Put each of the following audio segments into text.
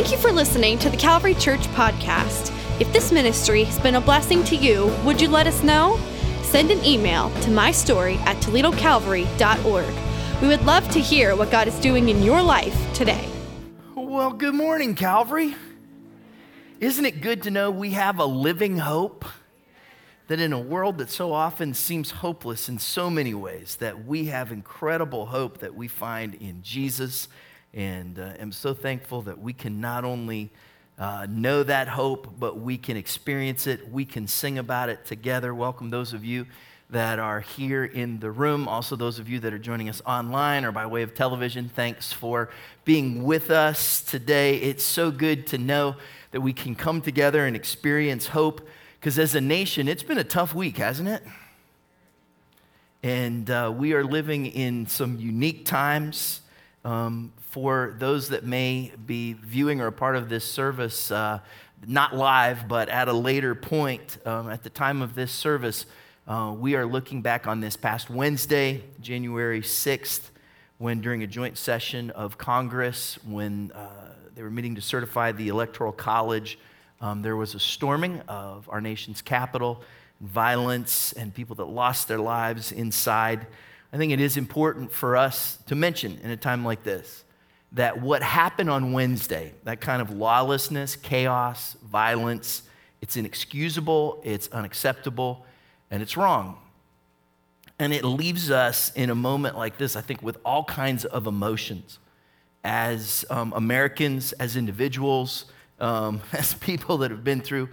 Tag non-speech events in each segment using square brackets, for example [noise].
Thank you for listening to the Calvary Church podcast. If this ministry has been a blessing to you, would you let us know? Send an email to mystory at toledocalvary.org. We would love to hear what God is doing in your life today. Well, good morning, Calvary. Isn't it good to know we have a living hope? That in a world that so often seems hopeless in so many ways, that we have incredible hope that we find in Jesus and uh, am so thankful that we can not only uh, know that hope, but we can experience it. We can sing about it together. Welcome those of you that are here in the room. Also, those of you that are joining us online or by way of television, thanks for being with us today. It's so good to know that we can come together and experience hope because as a nation, it's been a tough week, hasn't it? And uh, we are living in some unique times. Um, for those that may be viewing or a part of this service, uh, not live, but at a later point, um, at the time of this service, uh, we are looking back on this past Wednesday, January 6th, when during a joint session of Congress, when uh, they were meeting to certify the Electoral College, um, there was a storming of our nation's capital, violence, and people that lost their lives inside. I think it is important for us to mention in a time like this that what happened on Wednesday, that kind of lawlessness, chaos, violence, it's inexcusable, it's unacceptable, and it's wrong. And it leaves us in a moment like this, I think, with all kinds of emotions as um, Americans, as individuals, um, [laughs] as people that have been through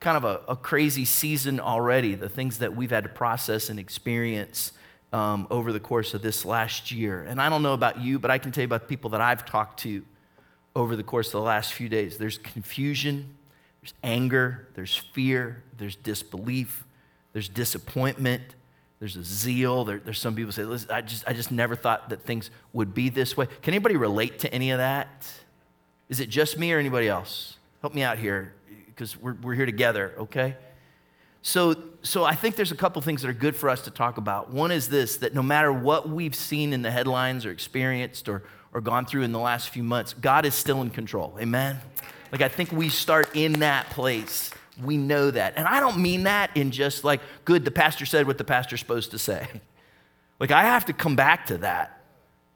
kind of a, a, crazy season already, the things that we've had to process and experience um, over the course of this last year. And I don't know about you, but I can tell you about the people that I've talked to over the course of the last few days. There's confusion, there's anger, there's fear, there's disbelief, there's disappointment, there's a zeal. There, there's some people say, Listen, I just, I just never thought that things would be this way. Can anybody relate to any of that? Is it just me or anybody else? Help me out here because we're, we're here together, okay? So, so I think there's a couple things that are good for us to talk about. One is this that no matter what we've seen in the headlines or experienced or, or gone through in the last few months, God is still in control. Amen? Like, I think we start in that place. We know that. And I don't mean that in just like, good, the pastor said what the pastor's supposed to say. [laughs] Like, I have to come back to that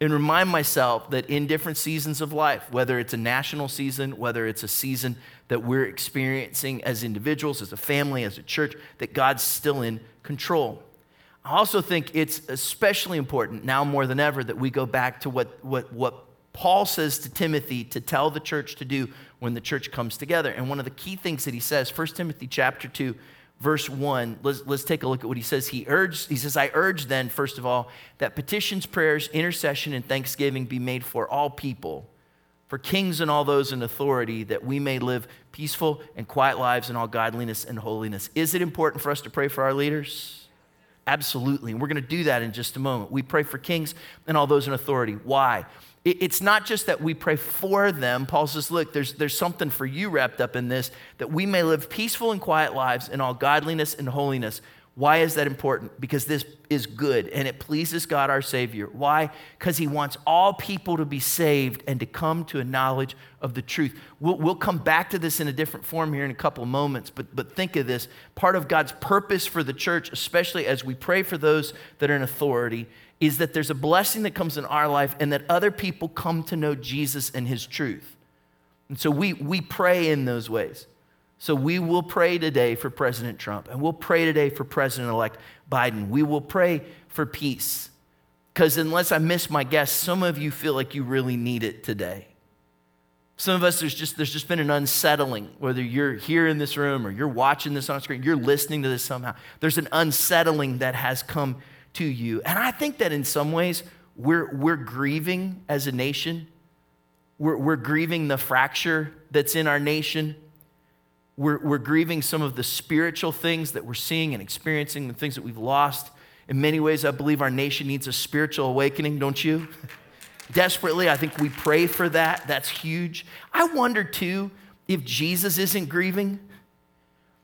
and remind myself that in different seasons of life, whether it's a national season, whether it's a season that we're experiencing as individuals, as a family, as a church, that God's still in control. I also think it's especially important now more than ever that we go back to what, what, what Paul says to Timothy to tell the church to do when the church comes together. And one of the key things that he says, 1 Timothy chapter 2, verse 1, let's, let's take a look at what he says. He urged, he says, I urge then, first of all, that petitions, prayers, intercession, and thanksgiving be made for all people, for kings and all those in authority, that we may live peaceful and quiet lives in all godliness and holiness. Is it important for us to pray for our leaders? Absolutely. And we're going to do that in just a moment. We pray for kings and all those in authority. Why? It's not just that we pray for them. Paul says, look, there's, there's something for you wrapped up in this, that we may live peaceful and quiet lives in all godliness and holiness. Why is that important? Because this is good and it pleases God our Savior. Why? Because He wants all people to be saved and to come to a knowledge of the truth. We'll, we'll come back to this in a different form here in a couple of moments, but, but think of this. Part of God's purpose for the church, especially as we pray for those that are in authority, is that there's a blessing that comes in our life and that other people come to know Jesus and his truth. And so we, we pray in those ways. So we will pray today for President Trump and we'll pray today for President elect Biden. We will pray for peace. Because unless I miss my guess, some of you feel like you really need it today. Some of us, there's just, there's just been an unsettling, whether you're here in this room or you're watching this on screen, you're listening to this somehow. There's an unsettling that has come to you. And I think that in some ways, we're, we're grieving as a nation. We're, we're grieving the fracture that's in our nation. We're, we're grieving some of the spiritual things that we're seeing and experiencing, the things that we've lost. In many ways, I believe our nation needs a spiritual awakening, don't you? [laughs] Desperately, I think we pray for that. That's huge. I wonder too if Jesus isn't grieving.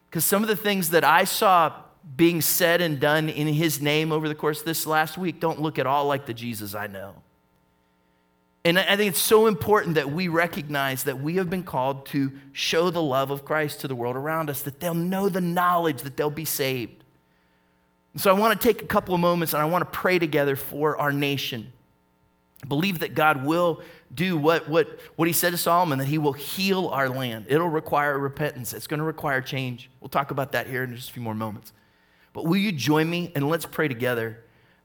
Because some of the things that I saw being said and done in his name over the course of this last week don't look at all like the Jesus I know. And I think it's so important that we recognize that we have been called to show the love of Christ to the world around us, that they'll know the knowledge, that they'll be saved. So I want to take a couple of moments and I want to pray together for our nation. I believe that God will do what, what, what he said to Solomon, that he will heal our land. It'll require repentance, it's going to require change. We'll talk about that here in just a few more moments. But will you join me and let's pray together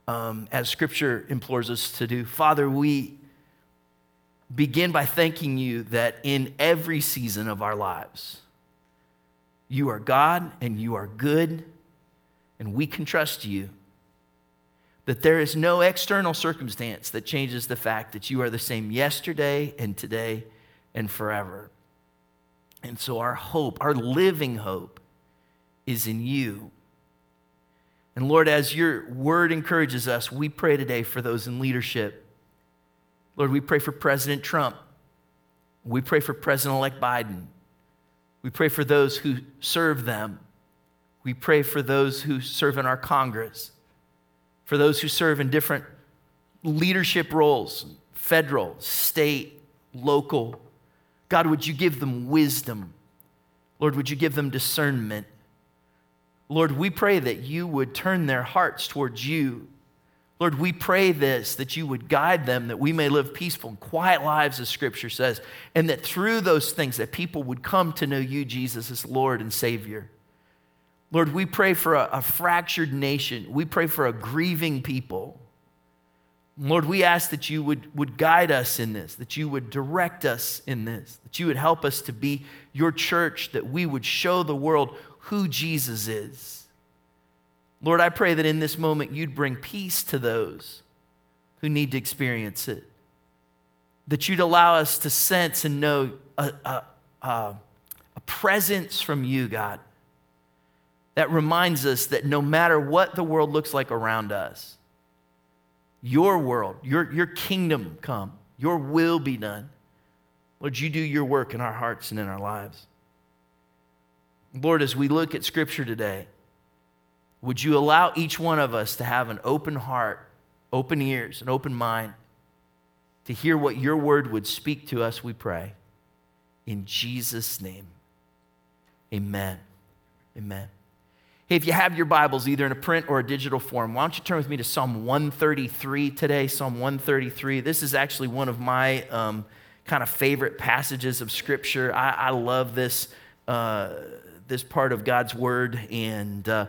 um, as scripture implores us to do? Father, we begin by thanking you that in every season of our lives, you are God and you are good, and we can trust you that there is no external circumstance that changes the fact that you are the same yesterday and today and forever. And so our hope, our living hope, is in you. And Lord, as your word encourages us, we pray today for those in leadership. Lord, we pray for President Trump. We pray for President elect Biden. We pray for those who serve them. We pray for those who serve in our Congress for those who serve in different leadership roles federal, state, local. God, would you give them wisdom? Lord, would you give them discernment? Lord, we pray that you would turn their hearts towards you. Lord, we pray this, that you would guide them, that we may live peaceful and quiet lives, as Scripture says, and that through those things that people would come to know you, Jesus, as Lord and Savior. Lord, we pray for a, a, fractured nation. We pray for a grieving people. Lord, we ask that you would, would guide us in this, that you would direct us in this, that you would help us to be your church, that we would show the world who Jesus is. Lord, I pray that in this moment you'd bring peace to those who need to experience it, that you'd allow us to sense and know a, a, a, a presence from you, God that reminds us that no matter what the world looks like around us, your world, your, your kingdom come, your will be done. Lord, you do your work in our hearts and in our lives. Lord, as we look at Scripture today, would you allow each one of us to have an open heart, open ears, an open mind to hear what your word would speak to us, we pray. In Jesus' name, amen. Amen. Hey, if you have your Bibles, either in a print or a digital form, why don't you turn with me to Psalm 133 today? Psalm 133. This is actually one of my um, kind of favorite passages of Scripture. I, I love this, uh, this part of God's Word, and uh,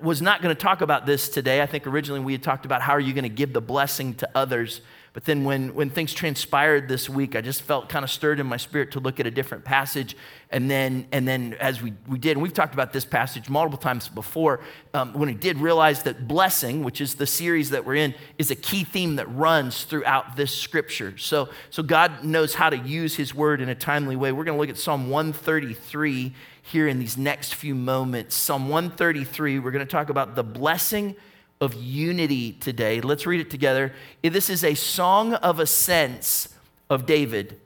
was not going to talk about this today. I think originally we had talked about how are you going to give the blessing to others. But then when, when things transpired this week, I just felt kind of stirred in my spirit to look at a different passage. And then, and then as we, we did, and we've talked about this passage multiple times before, um, when we did realize that blessing, which is the series that we're in, is a key theme that runs throughout this scripture. So, so God knows how to use his word in a timely way. We're going to look at Psalm 133 here in these next few moments. Psalm 133, we're going to talk about the blessing of unity today. Let's read it together. This is a song of ascents of David.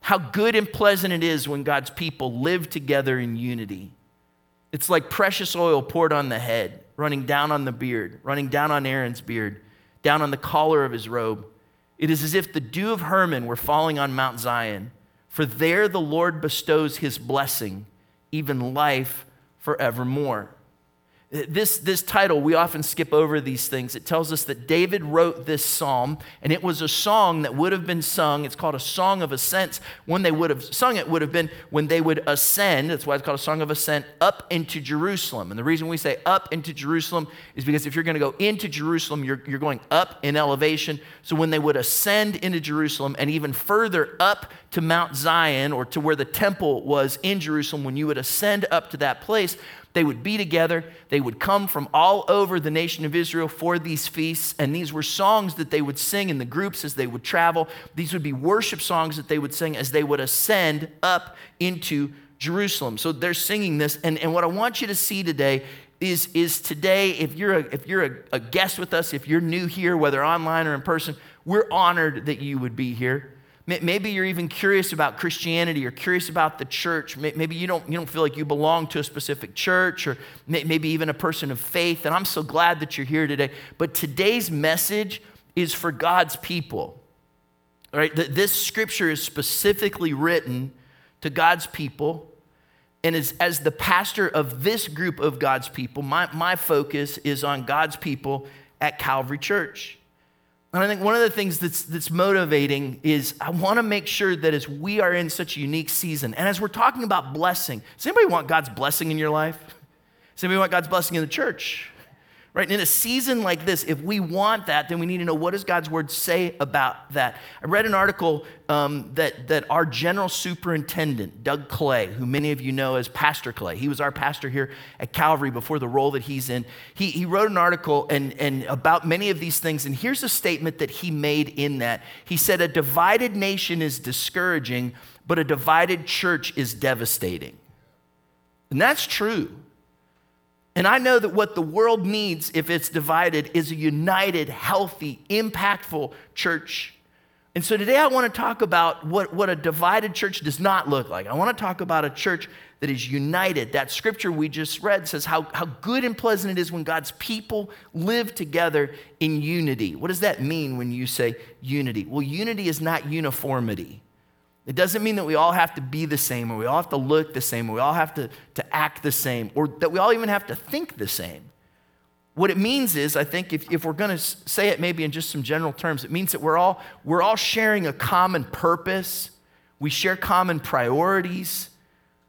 How good and pleasant it is when God's people live together in unity. It's like precious oil poured on the head, running down on the beard, running down on Aaron's beard, down on the collar of his robe. It is as if the dew of Hermon were falling on Mount Zion, for there the Lord bestows his blessing, even life forevermore. This, this title, we often skip over these things. It tells us that David wrote this psalm, and it was a song that would have been sung. It's called a song of ascent. When they would have sung it, would have been when they would ascend. That's why it's called a song of ascent up into Jerusalem. And the reason we say up into Jerusalem is because if you're going to go into Jerusalem, you're, you're going up in elevation. So when they would ascend into Jerusalem and even further up to Mount Zion or to where the temple was in Jerusalem, when you would ascend up to that place, they would be together. They would come from all over the nation of Israel for these feasts. And these were songs that they would sing in the groups as they would travel. These would be worship songs that they would sing as they would ascend up into Jerusalem. So they're singing this. And, and what I want you to see today is, is today, if you're, a, if you're a, a guest with us, if you're new here, whether online or in person, we're honored that you would be here. Maybe you're even curious about Christianity or curious about the church. Maybe you don't, you don't feel like you belong to a specific church or maybe even a person of faith. And I'm so glad that you're here today. But today's message is for God's people. Right, this scripture is specifically written to God's people. And as, as the pastor of this group of God's people, my, my focus is on God's people at Calvary Church. And I think one of the things that's, that's motivating is I want to make sure that as we are in such a unique season, and as we're talking about blessing, does anybody want God's blessing in your life? Does anybody want God's blessing in the church? Right? And in a season like this, if we want that, then we need to know what does God's word say about that. I read an article um, that, that our general superintendent, Doug Clay, who many of you know as Pastor Clay, he was our pastor here at Calvary before the role that he's in. He, he wrote an article and, and about many of these things, and here's a statement that he made in that. He said, A divided nation is discouraging, but a divided church is devastating. And that's true. And I know that what the world needs, if it's divided, is a united, healthy, impactful church. And so today I want to talk about what, what a divided church does not look like. I want to talk about a church that is united. That scripture we just read says how, how good and pleasant it is when God's people live together in unity. What does that mean when you say unity? Well, unity is not uniformity. It doesn't mean that we all have to be the same or we all have to look the same or we all have to, to act the same or that we all even have to think the same. What it means is, I think, if, if we're going to say it maybe in just some general terms, it means that we're all, we're all sharing a common purpose. We share common priorities.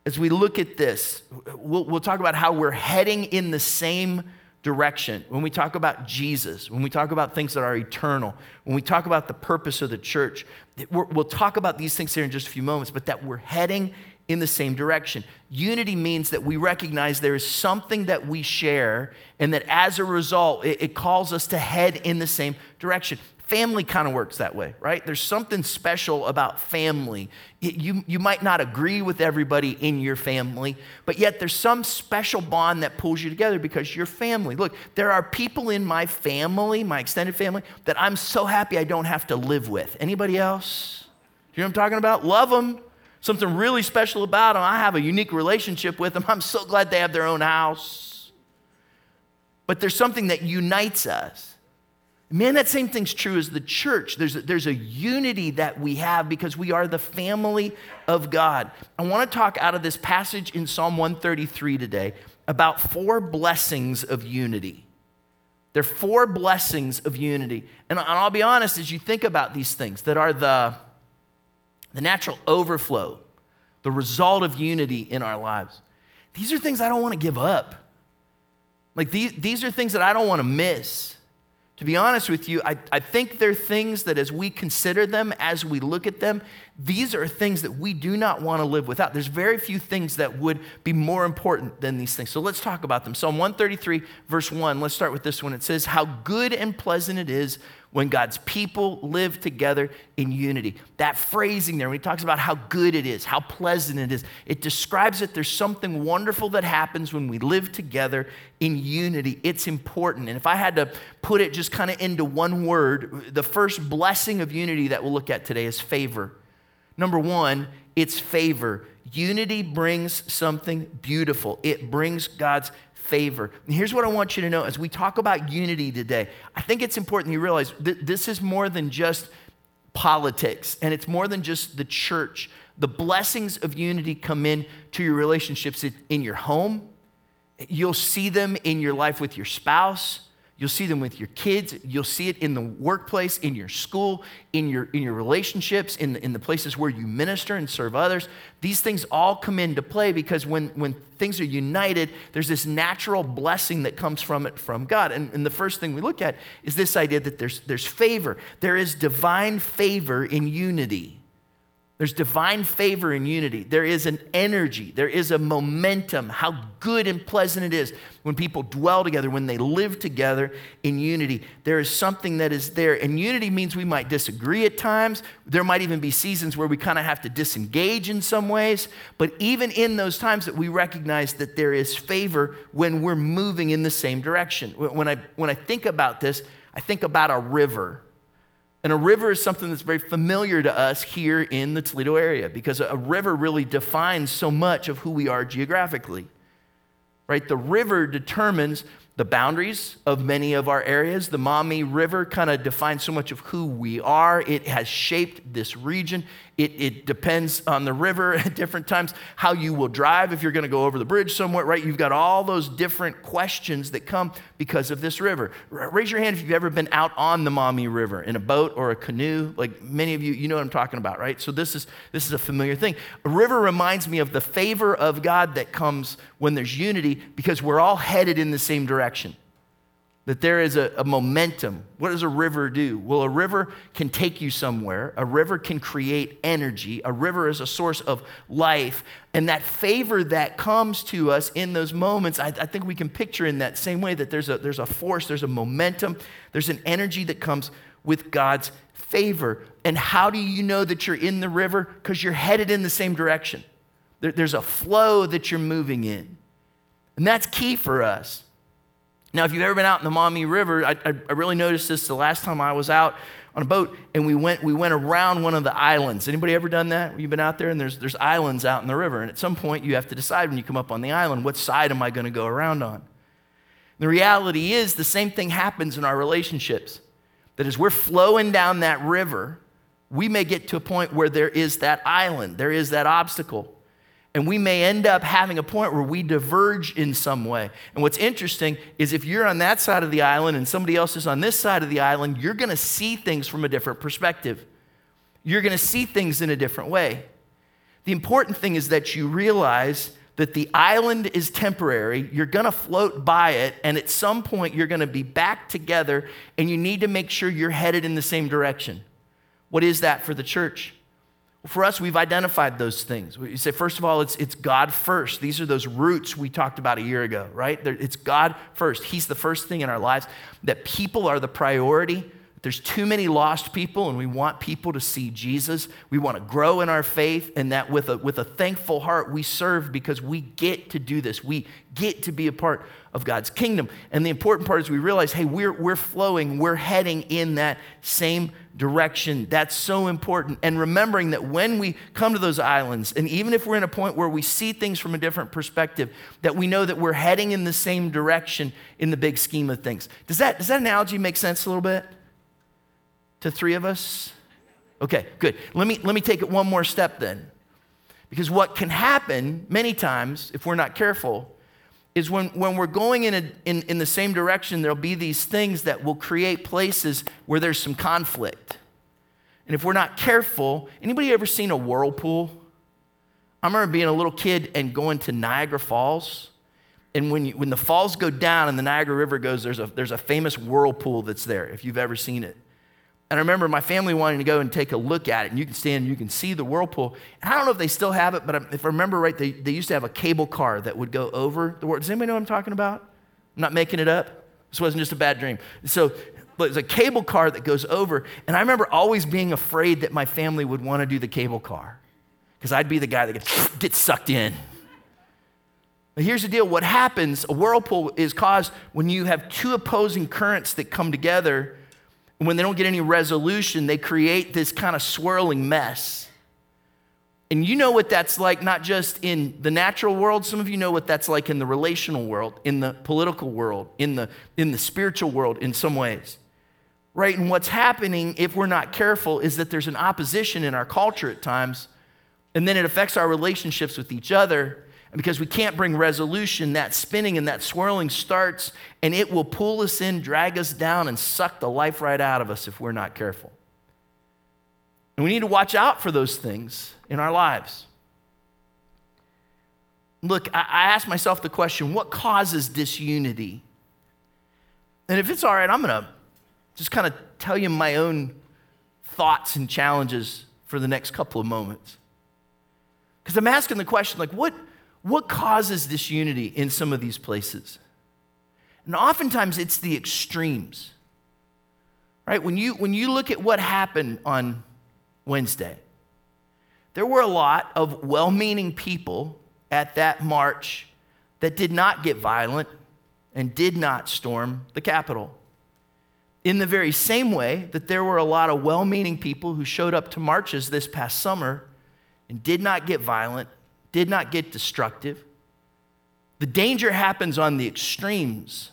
As we look at this, we'll, we'll talk about how we're heading in the same direction, when we talk about Jesus, when we talk about things that are eternal, when we talk about the purpose of the church, we'll talk about these things here in just a few moments, but that we're heading in the same direction. Unity means that we recognize there is something that we share, and that as a result, it, it calls us to head in the same direction. Family kind of works that way, right? There's something special about family. You, you might not agree with everybody in your family, but yet there's some special bond that pulls you together because you're family. Look, there are people in my family, my extended family, that I'm so happy I don't have to live with. Anybody else? You know what I'm talking about? Love them. Something really special about them. I have a unique relationship with them. I'm so glad they have their own house. But there's something that unites us. Man, that same thing's true as the church. There's a, there's a unity that we have because we are the family of God. I want to talk out of this passage in Psalm 133 today about four blessings of unity. There are four blessings of unity. And I'll be honest, as you think about these things that are the, the natural overflow, the result of unity in our lives, these are things I don't want to give up. Like these, these are things that I don't want to miss. To be honest with you, I, I think they're things that as we consider them, as we look at them, these are things that we do not want to live without. There's very few things that would be more important than these things. So let's talk about them. Psalm 133, verse 1, let's start with this one. It says, How good and pleasant it is when God's people live together in unity. That phrasing there, when he talks about how good it is, how pleasant it is, it describes that there's something wonderful that happens when we live together in unity. It's important. And if I had to put it just kind of into one word, the first blessing of unity that we'll look at today is favor. Number one, it's favor. Unity brings something beautiful. It brings God's favor. And here's what I want you to know as we talk about unity today, I think it's important you realize this is more than just politics and it's more than just the church. The blessings of unity come in to your relationships in your home. You'll see them in your life with your spouse. You'll see them with your kids. You'll see it in the workplace, in your school, in your, in your relationships, in the, in the places where you minister and serve others. These things all come into play because when, when things are united, there's this natural blessing that comes from it from God. And, and the first thing we look at is this idea that there's, there's favor. There is divine favor in unity. There's divine favor in unity. There is an energy, there is a momentum, how good and pleasant it is when people dwell together, when they live together in unity. There is something that is there. And unity means we might disagree at times. There might even be seasons where we kind of have to disengage in some ways. But even in those times that we recognize that there is favor when we're moving in the same direction. When I, when I think about this, I think about a river. And a river is something that's very familiar to us here in the Toledo area because a river really defines so much of who we are geographically. Right? The river determines the boundaries of many of our areas. The Maumee River kind of defines so much of who we are. It has shaped this region. It, it depends on the river [laughs] at different times, how you will drive if you're going to go over the bridge somewhere, right? You've got all those different questions that come because of this river. Raise your hand if you've ever been out on the Maumee River in a boat or a canoe. Like many of you, you know what I'm talking about, right? So this is, this is a familiar thing. A river reminds me of the favor of God that comes when there's unity because we're all headed in the same direction that there is a, a, momentum. What does a river do? Well, a river can take you somewhere. A river can create energy. A river is a source of life. And that favor that comes to us in those moments, I, I think we can picture in that same way that there's a, there's a force, there's a momentum, there's an energy that comes with God's favor. And how do you know that you're in the river? Because you're headed in the same direction. There, there's a flow that you're moving in. And that's key for us. Now, if you've ever been out in the Maumee River, I, I, really noticed this the last time I was out on a boat and we went, we went around one of the islands. Anybody ever done that? You've been out there and there's, there's islands out in the river. And at some point, you have to decide when you come up on the island, what side am I going to go around on? The reality is, the same thing happens in our relationships. That as we're flowing down that river, we may get to a point where there is that island, there is that obstacle. And we may end up having a point where we diverge in some way. And what's interesting is if you're on that side of the island and somebody else is on this side of the island, you're to see things from a different perspective. You're to see things in a different way. The important thing is that you realize that the island is temporary. You're going to float by it, and at some point, you're going to be back together, and you need to make sure you're headed in the same direction. What is that for the church? For us, we've identified those things. We say, first of all, it's, it's God first. These are those roots we talked about a year ago, right? It's God first. He's the first thing in our lives, that people are the priority. There's too many lost people, and we want people to see Jesus. We want to grow in our faith, and that with a, with a thankful heart, we serve because we get to do this. We get to be a part of God's kingdom. And the important part is we realize, hey, we're, we're flowing, we're heading in that same direction. That's so important. And remembering that when we come to those islands, and even if we're in a point where we see things from a different perspective, that we know that we're heading in the same direction in the big scheme of things. Does that, does that analogy make sense a little bit to three of us? Okay, good. Let me, let me take it one more step then. Because what can happen many times, if we're not careful, is when, when we're going in, a, in, in the same direction, there'll be these things that will create places where there's some conflict. And if we're not careful, anybody ever seen a whirlpool? I remember being a little kid and going to Niagara Falls. And when, you, when the falls go down and the Niagara River goes, there's a, there's a famous whirlpool that's there, if you've ever seen it. And I remember my family wanting to go and take a look at it, and you can stand and you can see the whirlpool. And I don't know if they still have it, but if I remember right, they, they used to have a cable car that would go over the whirlpool. Does anybody know what I'm talking about? I'm not making it up. This wasn't just a bad dream. So there's a cable car that goes over, and I remember always being afraid that my family would want to do the cable car because I'd be the guy that gets, gets sucked in. But here's the deal what happens a whirlpool is caused when you have two opposing currents that come together and when they don't get any resolution, they create this kind of swirling mess. And you know what that's like, not just in the natural world, some of you know what that's like in the relational world, in the political world, in the, in the spiritual world, in some ways. Right? And what's happening, if we're not careful, is that there's an opposition in our culture at times, and then it affects our relationships with each other. And because we can't bring resolution, that spinning and that swirling starts, and it will pull us in, drag us down, and suck the life right out of us if we're not careful. And we need to watch out for those things in our lives. Look, I, I ask myself the question what causes disunity? And if it's all right, I'm going to just kind of tell you my own thoughts and challenges for the next couple of moments. Because I'm asking the question, like, what, what causes this unity in some of these places? And oftentimes it's the extremes. Right? When you, when you look at what happened on Wednesday, there were a lot of well meaning people at that march that did not get violent and did not storm the Capitol. In the very same way that there were a lot of well meaning people who showed up to marches this past summer and did not get violent did not get destructive. The danger happens on the extremes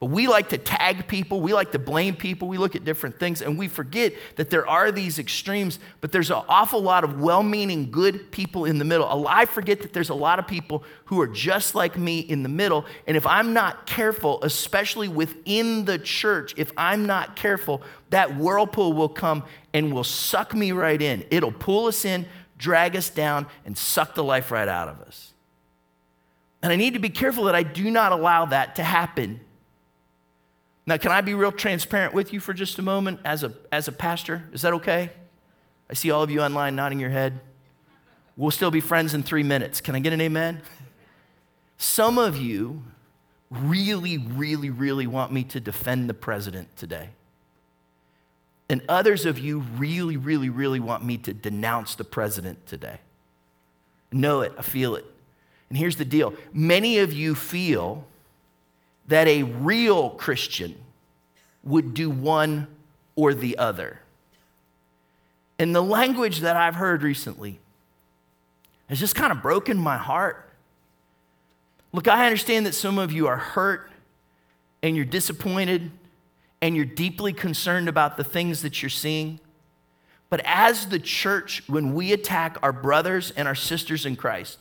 But we like to tag people, we like to blame people, we look at different things, and we forget that there are these extremes, but there's an awful lot of well meaning, good people in the middle. I forget that there's a lot of people who are just like me in the middle, and if I'm not careful, especially within the church, if I'm not careful, that whirlpool will come and will suck me right in. It'll pull us in, drag us down, and suck the life right out of us. And I need to be careful that I do not allow that to happen now, can I be real transparent with you for just a moment as a, as a pastor? Is that okay? I see all of you online nodding your head. We'll still be friends in three minutes. Can I get an amen? Some of you really, really, really want me to defend the president today. And others of you really, really, really want me to denounce the president today. I Know it, I feel it. And here's the deal many of you feel that a real Christian would do one or the other. And the language that I've heard recently has just kind of broken my heart. Look, I understand that some of you are hurt and you're disappointed and you're deeply concerned about the things that you're seeing. But as the church, when we attack our brothers and our sisters in Christ,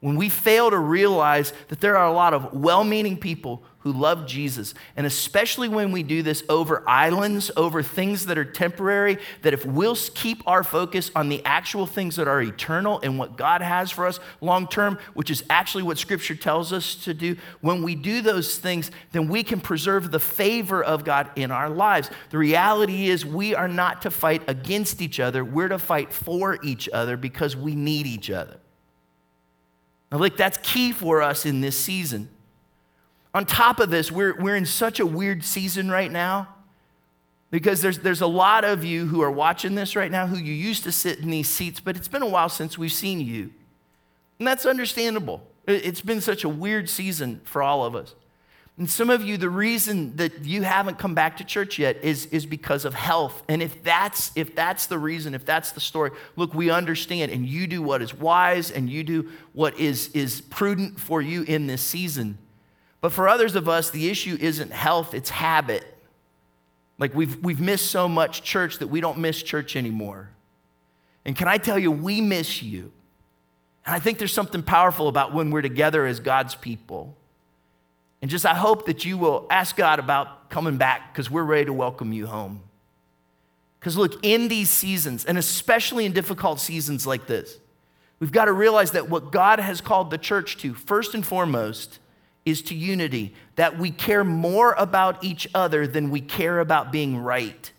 when we fail to realize that there are a lot of well meaning people who love Jesus, and especially when we do this over islands, over things that are temporary, that if we'll keep our focus on the actual things that are eternal and what God has for us long term, which is actually what Scripture tells us to do, when we do those things, then we can preserve the favor of God in our lives. The reality is, we are not to fight against each other, we're to fight for each other because we need each other. Now, look, that's key for us in this season. On top of this, we're, we're in such a weird season right now because there's, there's a lot of you who are watching this right now who you used to sit in these seats, but it's been a while since we've seen you. And that's understandable. It's been such a weird season for all of us. And some of you, the reason that you haven't come back to church yet is, is because of health. And if that's, if that's the reason, if that's the story, look, we understand. And you do what is wise and you do what is, is prudent for you in this season. But for others of us, the issue isn't health, it's habit. Like we've, we've missed so much church that we don't miss church anymore. And can I tell you, we miss you. And I think there's something powerful about when we're together as God's people. And just I hope that you will ask God about coming back because we're ready to welcome you home. Because look, in these seasons, and especially in difficult seasons like this, we've got to realize that what God has called the church to, first and foremost, is to unity, that we care more about each other than we care about being right.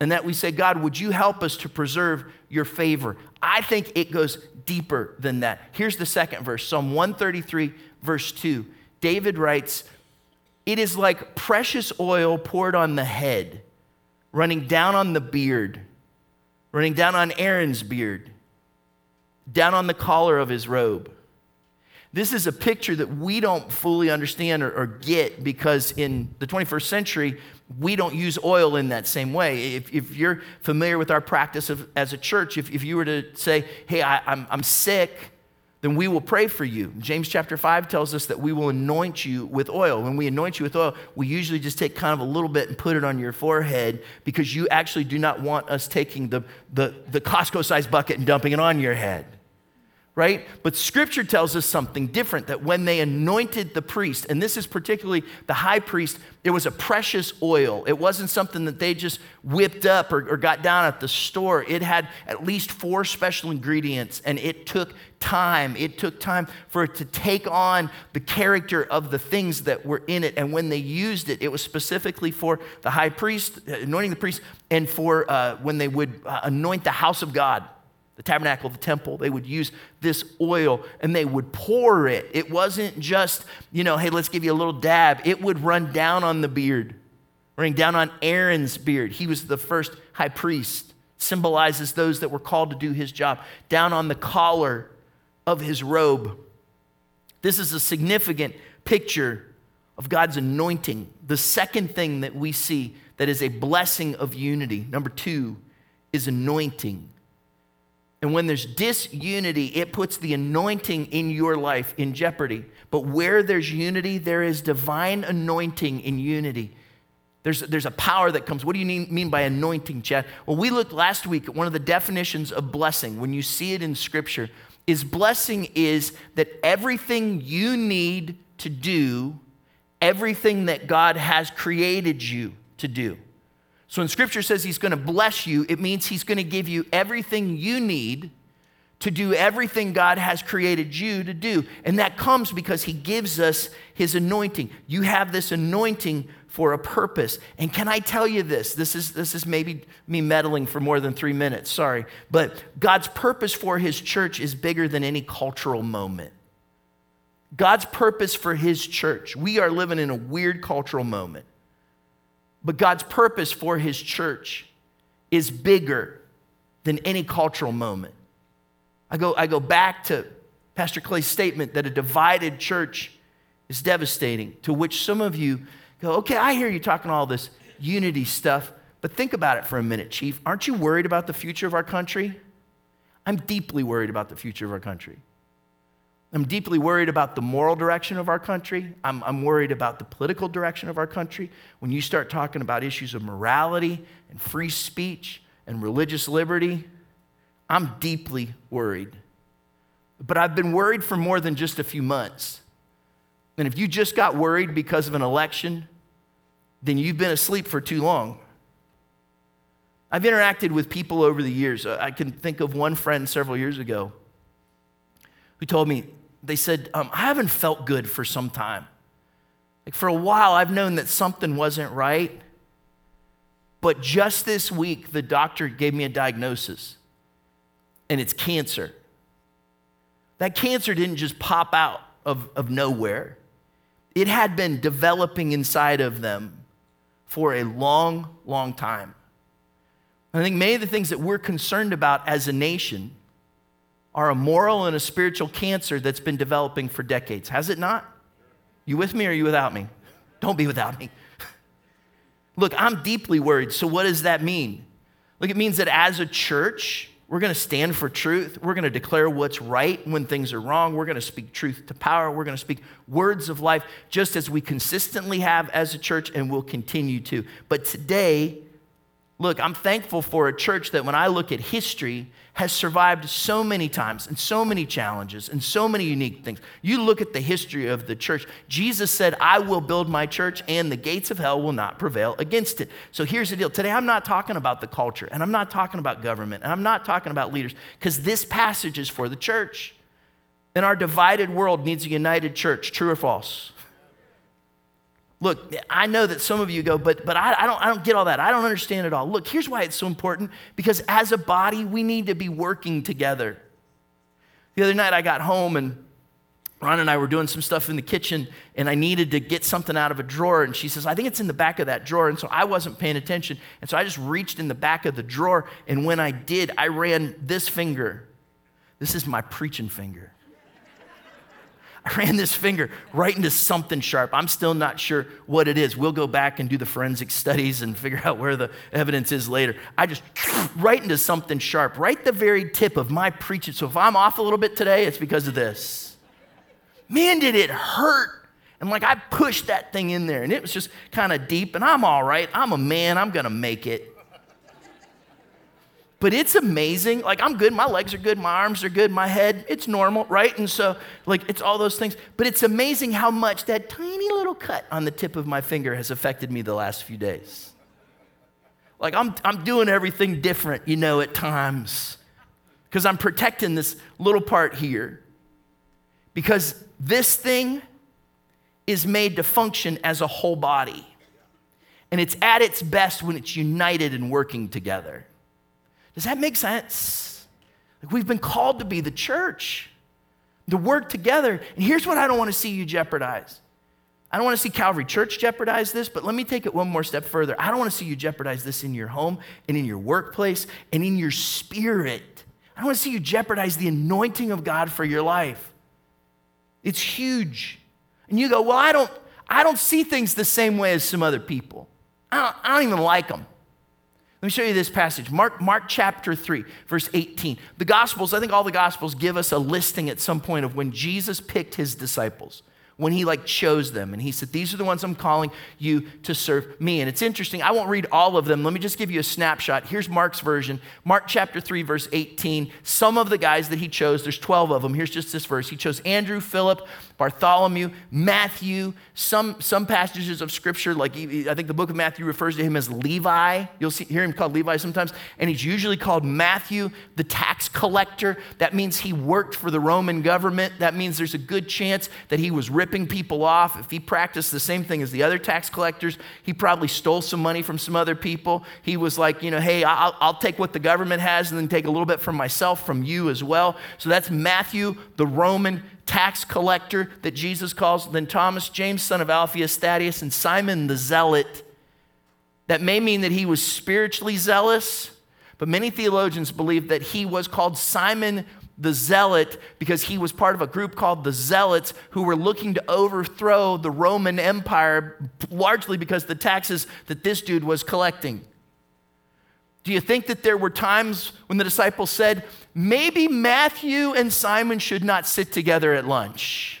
And that we say, God, would you help us to preserve your favor? I think it goes deeper than that. Here's the second verse Psalm 133, verse 2. David writes, It is like precious oil poured on the head, running down on the beard, running down on Aaron's beard, down on the collar of his robe. This is a picture that we don't fully understand or, or, get because in the 21st century, we don't use oil in that same way. If, if you're familiar with our practice of, as a church, if, if you were to say, hey, I, I'm, I'm sick, then we will pray for you. James chapter 5 tells us that we will anoint you with oil. When we anoint you with oil, we usually just take kind of a little bit and put it on your forehead because you actually do not want us taking the, the, the Costco sized bucket and dumping it on your head right? But scripture tells us something different that when they anointed the priest, and this is particularly the high priest, it was a precious oil. It wasn't something that they just whipped up or, or, got down at the store. It had at least four special ingredients, and it took time. It took time for it to take on the character of the things that were in it. And when they used it, it was specifically for the high priest, anointing the priest, and for uh, when they would uh, anoint the house of God the tabernacle, of the temple, they would use this oil and they would pour it. It wasn't just, you know, hey, let's give you a little dab. It would run down on the beard, running down on Aaron's beard. He was the first high priest, symbolizes those that were called to do his job, down on the collar of his robe. This is a significant picture of God's anointing. The second thing that we see that is a blessing of unity, number two, is anointing And when there's disunity, it puts the anointing in your life in jeopardy. But where there's unity, there is divine anointing in unity. There's, there's a power that comes. What do you mean by anointing, Chad? Well, we looked last week at one of the definitions of blessing when you see it in Scripture. Is blessing is that everything you need to do, everything that God has created you to do. So when scripture says he's going to bless you, it means he's going to give you everything you need to do everything God has created you to do. And that comes because he gives us his anointing. You have this anointing for a purpose. And can I tell you this? This is, this is maybe me meddling for more than three minutes, sorry. But God's purpose for his church is bigger than any cultural moment. God's purpose for his church, we are living in a weird cultural moment. But God's purpose for his church is bigger than any cultural moment. I go, I go back to Pastor Clay's statement that a divided church is devastating, to which some of you go, okay, I hear you talking all this unity stuff, but think about it for a minute, Chief. Aren't you worried about the future of our country? I'm deeply worried about the future of our country. I'm deeply worried about the moral direction of our country. I'm, I'm, worried about the political direction of our country. When you start talking about issues of morality and free speech and religious liberty, I'm deeply worried. But I've been worried for more than just a few months. And if you just got worried because of an election, then you've been asleep for too long. I've interacted with people over the years. Uh, I can think of one friend several years ago who told me they said, um, I haven't felt good for some time. Like for a while, I've known that something wasn't right. But just this week, the doctor gave me a diagnosis, and it's cancer. That cancer didn't just pop out of, of nowhere, it had been developing inside of them for a long, long time. I think many of the things that we're concerned about as a nation are a moral and a spiritual cancer that's been developing for decades. Has it not? You with me or you without me? Don't be without me. [laughs] Look, I'm deeply worried. So, what does that mean? Look, it means that as a church, we're going to stand for truth. We're going to declare what's right when things are wrong. We're going to speak truth to power. We're going to speak words of life, just as we consistently have as a church and will continue to. But today, look, I'm thankful for a church that when I look at history, has survived so many times and so many challenges and so many unique things. You look at the history of the church. Jesus said, I will build my church and the gates of hell will not prevail against it. So here's the deal. Today, I'm not talking about the culture and I'm not talking about government and I'm not talking about leaders because this passage is for the church. And our divided world needs a united church. True or false? Look, I know that some of you go, but, but I, I, don't, I don't get all that. I don't understand it all. Look, here's why it's so important because as a body, we need to be working together. The other night, I got home and Ron and I were doing some stuff in the kitchen, and I needed to get something out of a drawer. And she says, I think it's in the back of that drawer. And so I wasn't paying attention. And so I just reached in the back of the drawer. And when I did, I ran this finger. This is my preaching finger. I [laughs] ran this finger right into something sharp. I'm still not sure what it is. We'll go back and do the forensic studies and [laughs] figure out where the evidence is later. I just [laughs] right into something sharp, right the very tip of my preaching. So if I'm off a little bit today, it's because of this. Man, did it hurt. And like I pushed that thing in there and it was just kind of deep, and I'm all right. I'm a man, I'm gonna make it. But it's amazing. Like, I'm good. My legs are good. My arms are good. My head, it's normal, right? And so, like, it's all those things. But it's amazing how much that tiny little cut on the tip of my finger has affected me the last few days. Like, I'm, I'm doing everything different, you know, at times because I'm protecting this little part here. Because this thing is made to function as a whole body. And it's at its best when it's united and working together. Does that make sense? Like we've been called to be the church, to work together. And here's what I don't want to see you jeopardize. I don't want to see Calvary Church jeopardize this, but let me take it one more step further. I don't want to see you jeopardize this in your home and in your workplace and in your spirit. I don't want to see you jeopardize the anointing of God for your life. It's huge. And you go, well, I don't, I don't see things the same way as some other people. I don't, I don't even like them. Let me show you this passage. Mark, Mark chapter 3, verse 18. The Gospels, I think all the Gospels give us a listing at some point of when Jesus picked his disciples when he like chose them and he said these are the ones i'm calling you to serve me. And it's interesting i won't read all of them. Let me just give you a snapshot. Here's mark's version. Mark chapter 3 verse 18 some of the guys that he chose there's 12 of them. Here's just this verse. He chose andrew philip bartholomew matthew some some passages of scripture like i think the book of matthew refers to him as levi. You'll see, hear him called levi sometimes. And he's usually called matthew the tax collector. That means he worked for the roman government. That means there's a good chance that he was ripping people off, if he practiced the same thing as the other tax collectors, he probably stole some money from some other people. He was like, you know, hey, I'll, I'll take what the government has and then take a little bit from myself, from you as well. So that's Matthew, the Roman tax collector that Jesus calls. Then Thomas, James, son of Alphaeus, Thaddeus, and Simon the Zealot. That may mean that he was spiritually zealous, but many theologians believe that he was called Simon the zealot because he was part of a group called the Zealots who were looking to overthrow the Roman Empire largely because the taxes that this dude was collecting. Do you think that there were times when the disciples said, maybe Matthew and Simon should not sit together at lunch?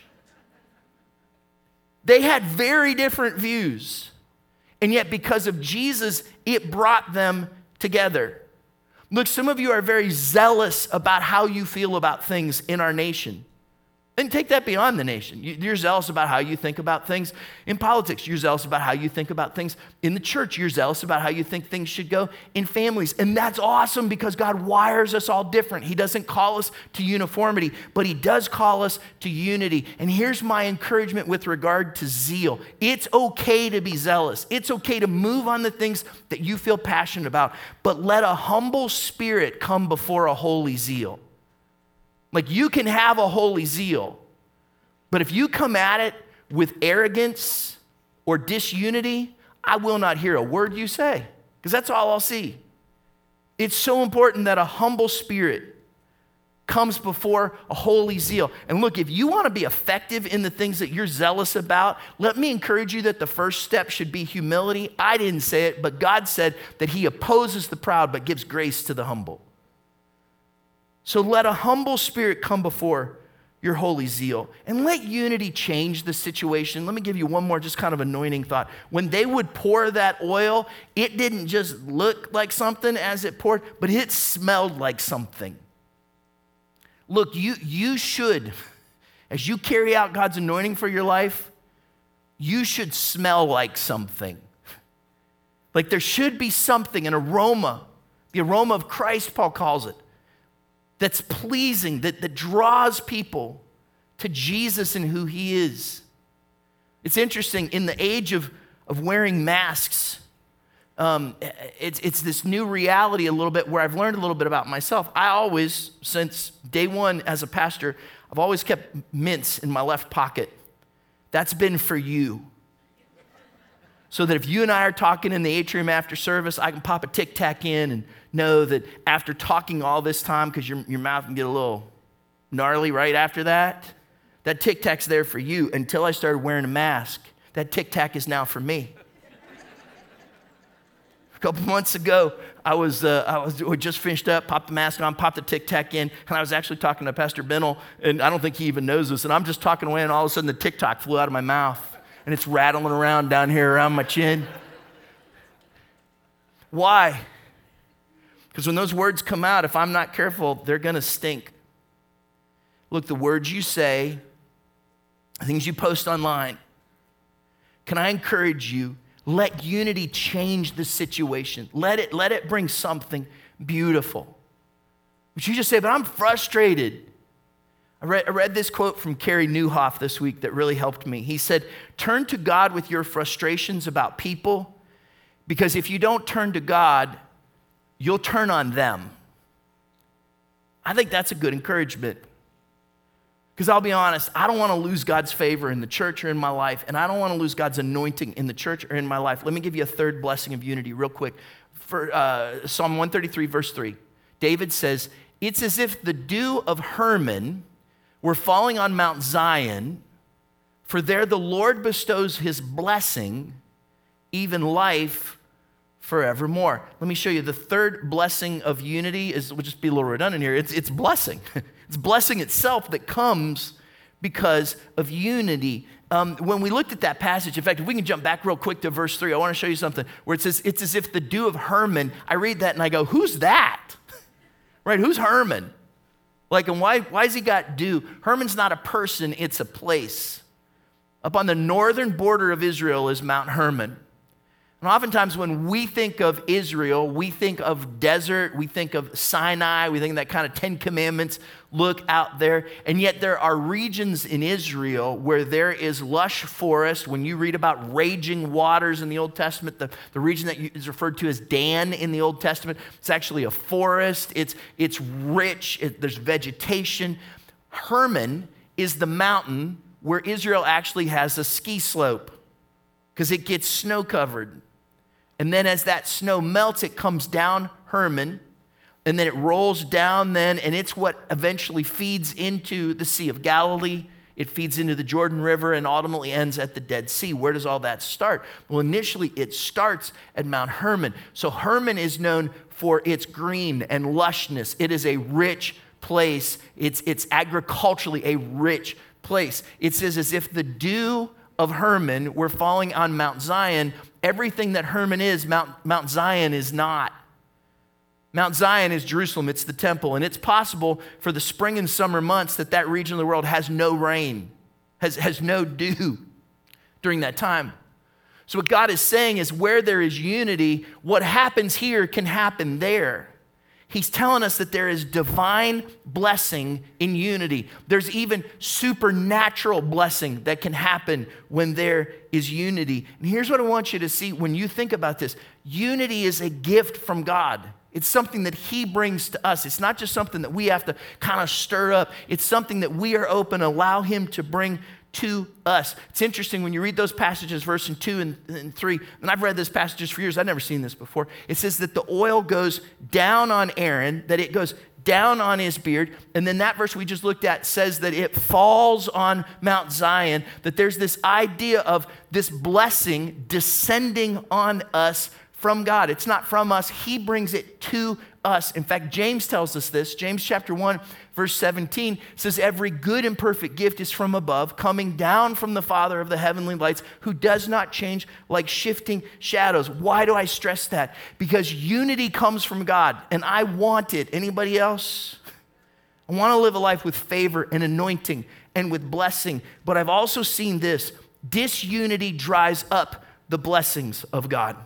They had very different views. And yet, because of Jesus, it brought them together. Look, some of you are very zealous about how you feel about things in our nation. And take that beyond the nation. You're zealous about how you think about things in politics. You're zealous about how you think about things in the church. You're zealous about how you think things should go in families. And that's awesome because God wires us all different. He doesn't call us to uniformity, but He does call us to unity. And here's my encouragement with regard to zeal it's okay to be zealous, it's okay to move on the things that you feel passionate about, but let a humble spirit come before a holy zeal. Like you can have a holy zeal, but if you come at it with arrogance or disunity, I will not hear a word you say because that's all I'll see. It's so important that a humble spirit comes before a holy zeal. And look, if you want to be effective in the things that you're zealous about, let me encourage you that the first step should be humility. I didn't say it, but God said that He opposes the proud but gives grace to the humble. So let a humble spirit come before your holy zeal and let unity change the situation. Let me give you one more just kind of anointing thought. When they would pour that oil, it didn't just look like something as it poured, but it smelled like something. Look, you, you should, as you carry out God's anointing for your life, you should smell like something. Like there should be something, an aroma, the aroma of Christ, Paul calls it that's pleasing, that, that draws people to Jesus and who he is. It's interesting, in the age of, of wearing masks, um, it's, it's this new reality a little bit where I've learned a little bit about myself. I always, since day one as a pastor, I've always kept mints in my left pocket. That's been for you. So that if you and I are talking in the atrium after service, I can pop a tic tac in and know that after talking all this time, because your, your mouth can get a little gnarly right after that, that tic tac's there for you until I started wearing a mask. That tic tac is now for me. a couple months ago, I was, uh, I was we just finished up, popped the mask on, popped the tic tac in, and I was actually talking to Pastor Bennell, and I don't think he even knows this. And I'm just talking away, and all of a sudden the tic tac flew out of my mouth, and it's rattling around down here around my chin. Why? Because when those words come out, if I'm not careful, they're going to stink. Look, the words you say, the things you post online, can I encourage you? Let unity change the situation. Let it, let it bring something beautiful. But you just say, but I'm frustrated. I read, I read this quote from Carey Nieuwhof this week that really helped me. He said, Turn to God with your frustrations about people, because if you don't turn to God, you'll turn on them. I think that's a good encouragement. Because I'll be honest, I don't want to lose God's favor in the church or in my life, and I don't want to lose God's anointing in the church or in my life. Let me give you a third blessing of unity, real quick. For uh, Psalm 133, verse 3, David says, It's as if the dew of Hermon were falling on Mount Zion, for there the Lord bestows his blessing, even life forevermore. Let me show you the third blessing of unity is we'll just be a little redundant here. It's, it's blessing. [laughs] it's blessing itself that comes because of unity. Um, when we looked at that passage, in fact, if we can jump back real quick to verse 3, I want to show you something where it says, It's as if the dew of Hermon, I read that and I go, Who's that? [laughs] right? Who's Hermon? Like, and why, why has he got dew? Hermon's not a person, it's a place. Up on the northern border of Israel is Mount Hermon. And oftentimes, when we think of Israel, we think of desert, we think of Sinai, we think that kind of Ten Commandments look out there. And yet, there are regions in Israel where there is lush forest. When you read about raging waters in the Old Testament, the, the region that is referred to as Dan in the Old Testament, it's actually a forest, it's, it's rich, it, there's vegetation. Hermon is the mountain where Israel actually has a ski slope because it gets snow covered. And then as that snow melts, it comes down Hermon, and Dan it rolls down then, and it's what eventually feeds into the Sea of Galilee. It feeds into the Jordan River and ultimately ends at the Dead Sea. Where does all that start? Well, initially it starts at Mount Hermon. So Hermon is known for its green and lushness. It is a rich place. It's, it's agriculturally a rich place. It says as if the dew of Hermon were falling on Mount Zion everything that Hermon is, Mount, Mount Zion is not. Mount Zion is Jerusalem, it's the temple, and it's possible for the spring and summer months that that region of the world has no rain, has, has no dew during that time. So, what God is saying is where there is unity, what happens here can happen there. He's telling us that there is divine blessing in unity. There's even supernatural blessing that can happen when there is unity. And here's what I want you to see when you think about this unity is a gift from God. It's something that He brings to us. It's not just something that we have to kind of stir up, it's something that we are open, allow Him to bring to us. It's interesting when you read those passages, verse and 2 and, and 3, and I've read these passages for years, I've never seen this before. It says that the oil goes down on Aaron, that it goes down on his beard. And then that verse we just looked at says that it falls on Mount Zion, that there's this idea of this blessing descending on us from God. It's not from us, He brings it to us. In fact, James tells us this. James chapter 1, verse 17 says, Every good and perfect gift is from above, coming down from the Father of the heavenly lights, who does not change like shifting shadows. Why do I stress that? Because unity comes from God, and I want it. Anybody else? I want to live a life with favor and anointing and with blessing, but I've also seen this disunity dries up the blessings of God.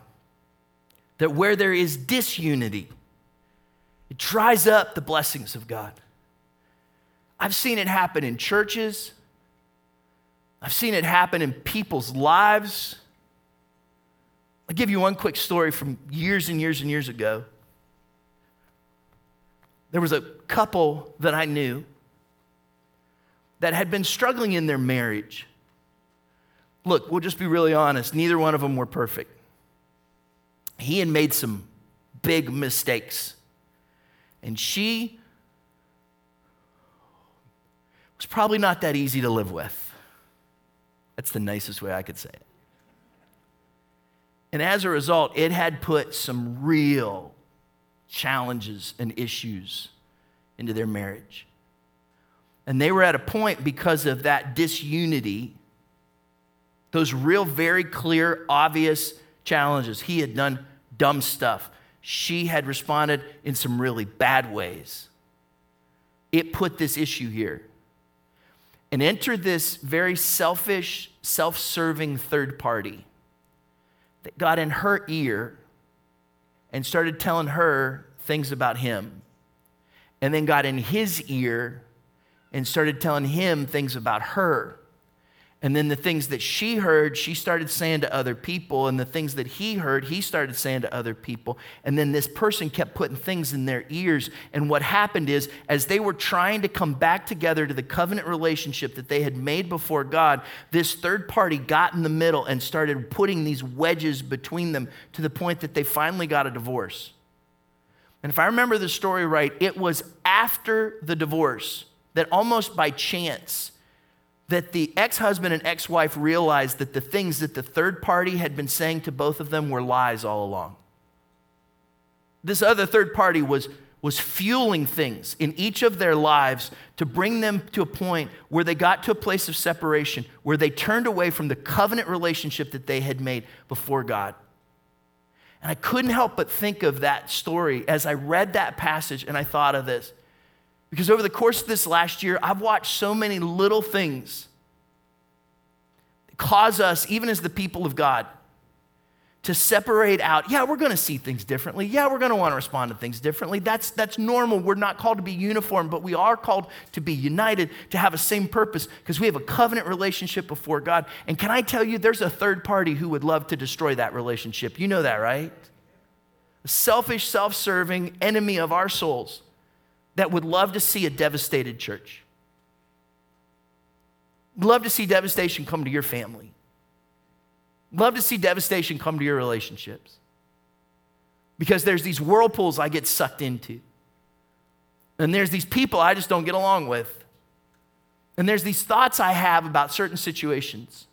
That where there is disunity, it dries up the blessings of God. I've seen it happen in churches. I've seen it happen in people's lives. I'll give you one quick story from years and years and years ago. There was a couple that I knew that had been struggling in their marriage. Look, we'll just be really honest, neither one of them were perfect. He had made some big mistakes. And she was probably not that easy to live with. That's the nicest way I could say it. And as a result, it had put some real challenges and issues into their marriage. And they were at a point because of that disunity, those real, very clear, obvious challenges. He had done dumb stuff she had responded in some really bad ways. It put this issue here. And entered this very selfish, self serving third party that got in her ear and started telling her things about him. And then got in his ear and started telling him things about her. And then the things that she heard, she started saying to other people. And the things that he heard, he started saying to other people. And then this person kept putting things in their ears. And what happened is, as they were trying to come back together to the covenant relationship that they had made before God, this third party got in the middle and started putting these wedges between them to the point that they finally got a divorce. And if I remember the story right, it was after the divorce that almost by chance, that the ex husband and ex wife realized that the things that the third party had been saying to both of them were lies all along. This other third party was, was fueling things in each of their lives to bring them to a point where they got to a place of separation, where they turned away from the covenant relationship that they had made before God. And I couldn't help but think of that story as I read that passage and I thought of this. Because over the course of this last year, I've watched so many little things cause us, even as the people of God, to separate out. Yeah, we're going to see things differently. Yeah, we're going to want to respond to things differently. That's, that's normal. We're not called to be uniform, but we are called to be united, to have a same purpose, because we have a covenant relationship before God. And can I tell you, there's a third party who would love to destroy that relationship. You know that, right? A selfish, self serving enemy of our souls that would love to see a devastated church. Love to see devastation come to your family. Love to see devastation come to your relationships. Because there's these whirlpools I get sucked into. And there's these people I just don't get along with. And there's these thoughts I have about certain situations.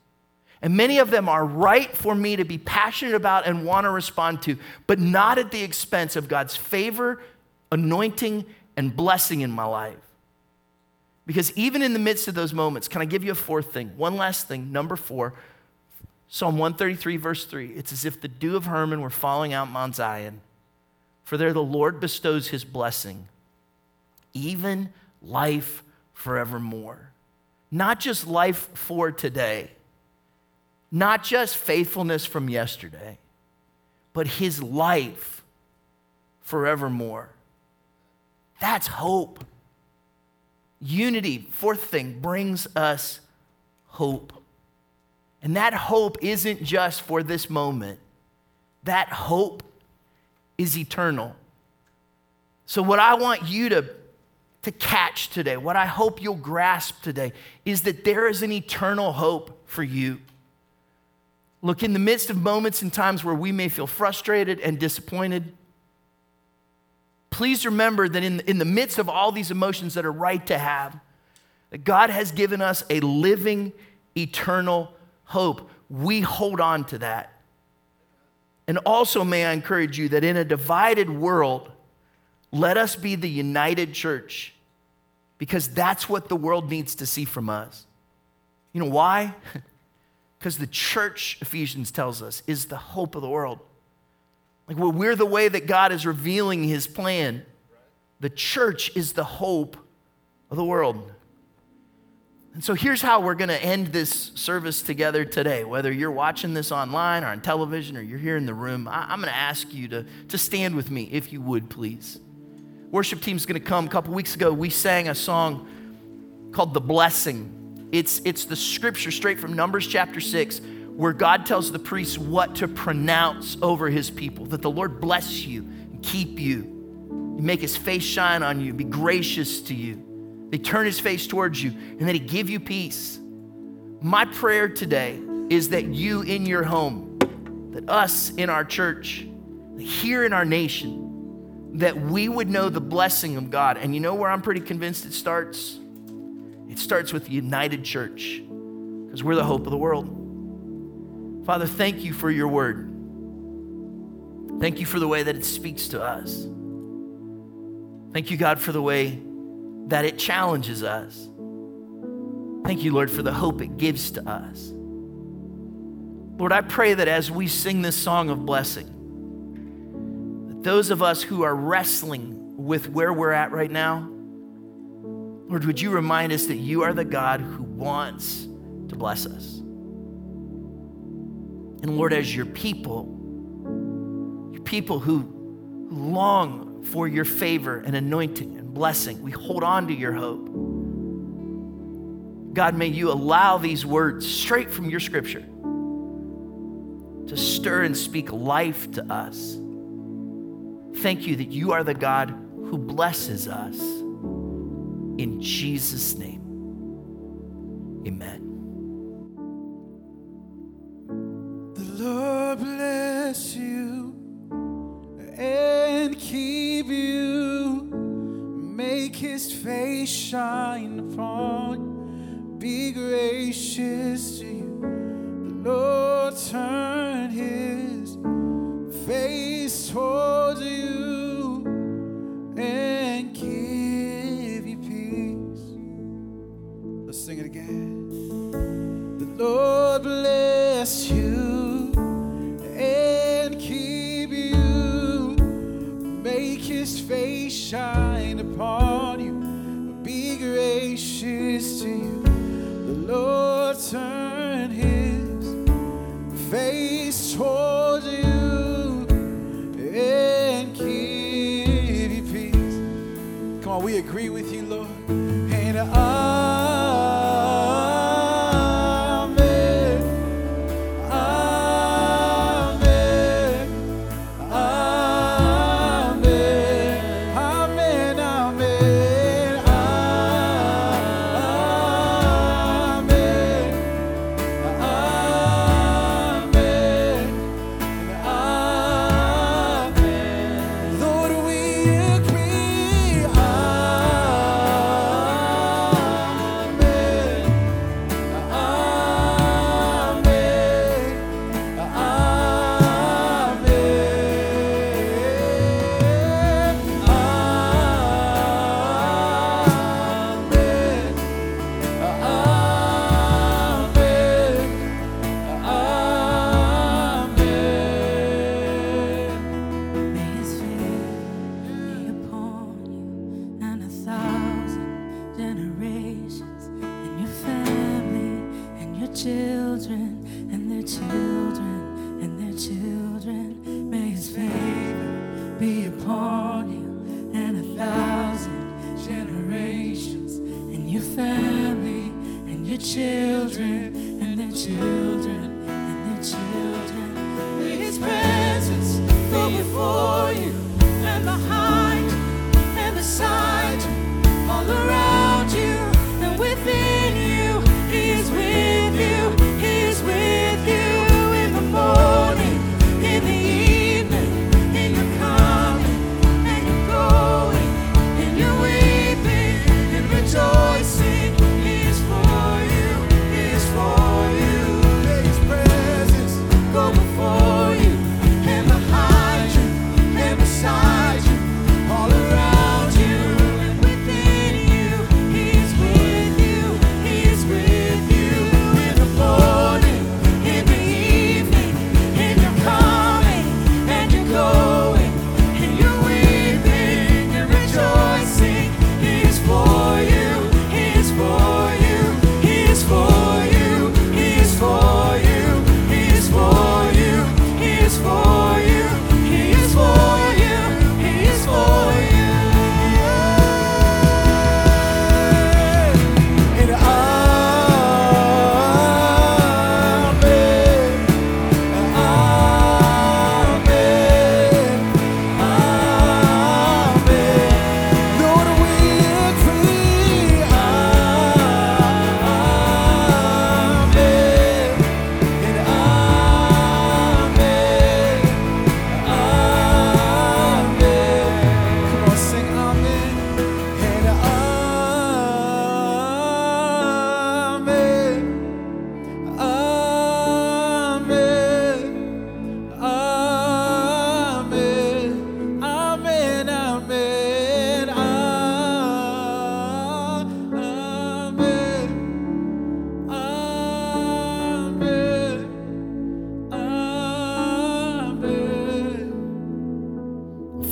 And many of them are right for me to be passionate about and want to respond to, but not at the expense of God's favor, anointing, and blessing in my life. Because even in the midst of those moments, can I give you a fourth thing? One last thing. Number four, Psalm 133, verse 3. It's as if the dew of Hermon were falling out Mount Zion. For there the Lord bestows his blessing, even life forevermore. Not just life for today, not just faithfulness from yesterday, but his life forevermore. That's hope. Unity, fourth thing, brings us hope. And that hope isn't just for this moment, that hope is eternal. So, what I want you to, to catch today, what I hope you'll grasp today, is that there is an eternal hope for you. Look, in the midst of moments and times where we may feel frustrated and disappointed, please remember that in, in the midst of all these emotions that are right to have, that God has given us a living, eternal hope. We hold on to that. And also, may I encourage you that in a divided world, let us be the united church because that's what the world needs to see from us. You know why? [laughs] Because the church, Ephesians tells us, is the hope of the world. Like we're the way that God is revealing his plan. The church is the hope of the world. And so here's how we're going to end this service together today. Whether you're watching this online or on television or you're here in the room, I, am going to ask you to, to stand with me, if you would, please. Worship team's going to come. A couple weeks ago, we sang a song called The Blessing. It's, it's the scripture straight from Numbers chapter 6, where God tells the priests what to pronounce over his people that the Lord bless you and keep you, make his face shine on you, be gracious to you. They turn his face towards you, and that he give you peace. My prayer today is that you in your home, that us in our church, here in our nation, that we would know the blessing of God. And you know where I'm pretty convinced it starts? It starts with the united church because we're the hope of the world. Father, thank you for your word. Thank you for the way that it speaks to us. Thank you, God, for the way that it challenges us. Thank you, Lord, for the hope it gives to us. Lord, I pray that as we sing this song of blessing, that those of us who are wrestling with where we're at right now, Lord, would you remind us that you are the God who wants to bless us? And Lord, as your people, your people who long for your favor and anointing and blessing, we hold on to your hope. God, may you allow these words straight from your scripture to stir and speak life to us. Thank you that you are the God who blesses us. In Jesus' name, amen. bless you and keep you. Make his face shine upon you. Be gracious to you. The Lord turn his face towards you and give you peace. Let's sing it again. The Lord bless shine upon you. Be gracious to you. The Lord turn his face towards you and give you peace. Come on, we agree with you, Lord. And Amen.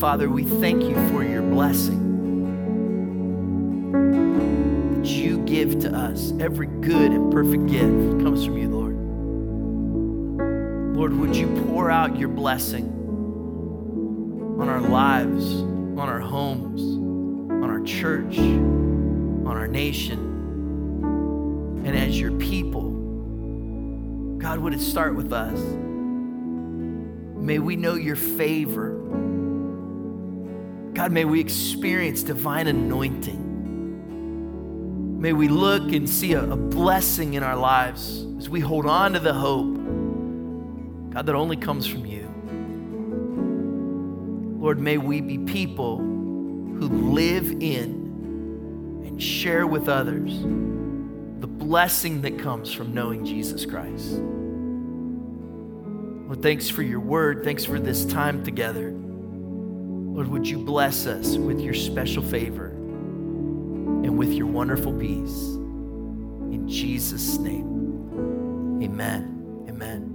Father, we thank you for your blessing that you give to us. Every good and perfect gift comes from you, Lord. Lord, would you pour out your blessing on our lives, on our homes, on our church, on our nation, and as your people? God, would it start with us? May we know your favor. God, may we experience divine anointing. May we look and see a, a blessing in our lives as we hold on to the hope, God, that only comes from you. Lord, may we be people who live in and share with others the blessing that comes from knowing Jesus Christ. Well, thanks for your word. Thanks for this time together. Lord, would you bless us with your special favor and with your wonderful peace? In Jesus' name, amen. Amen.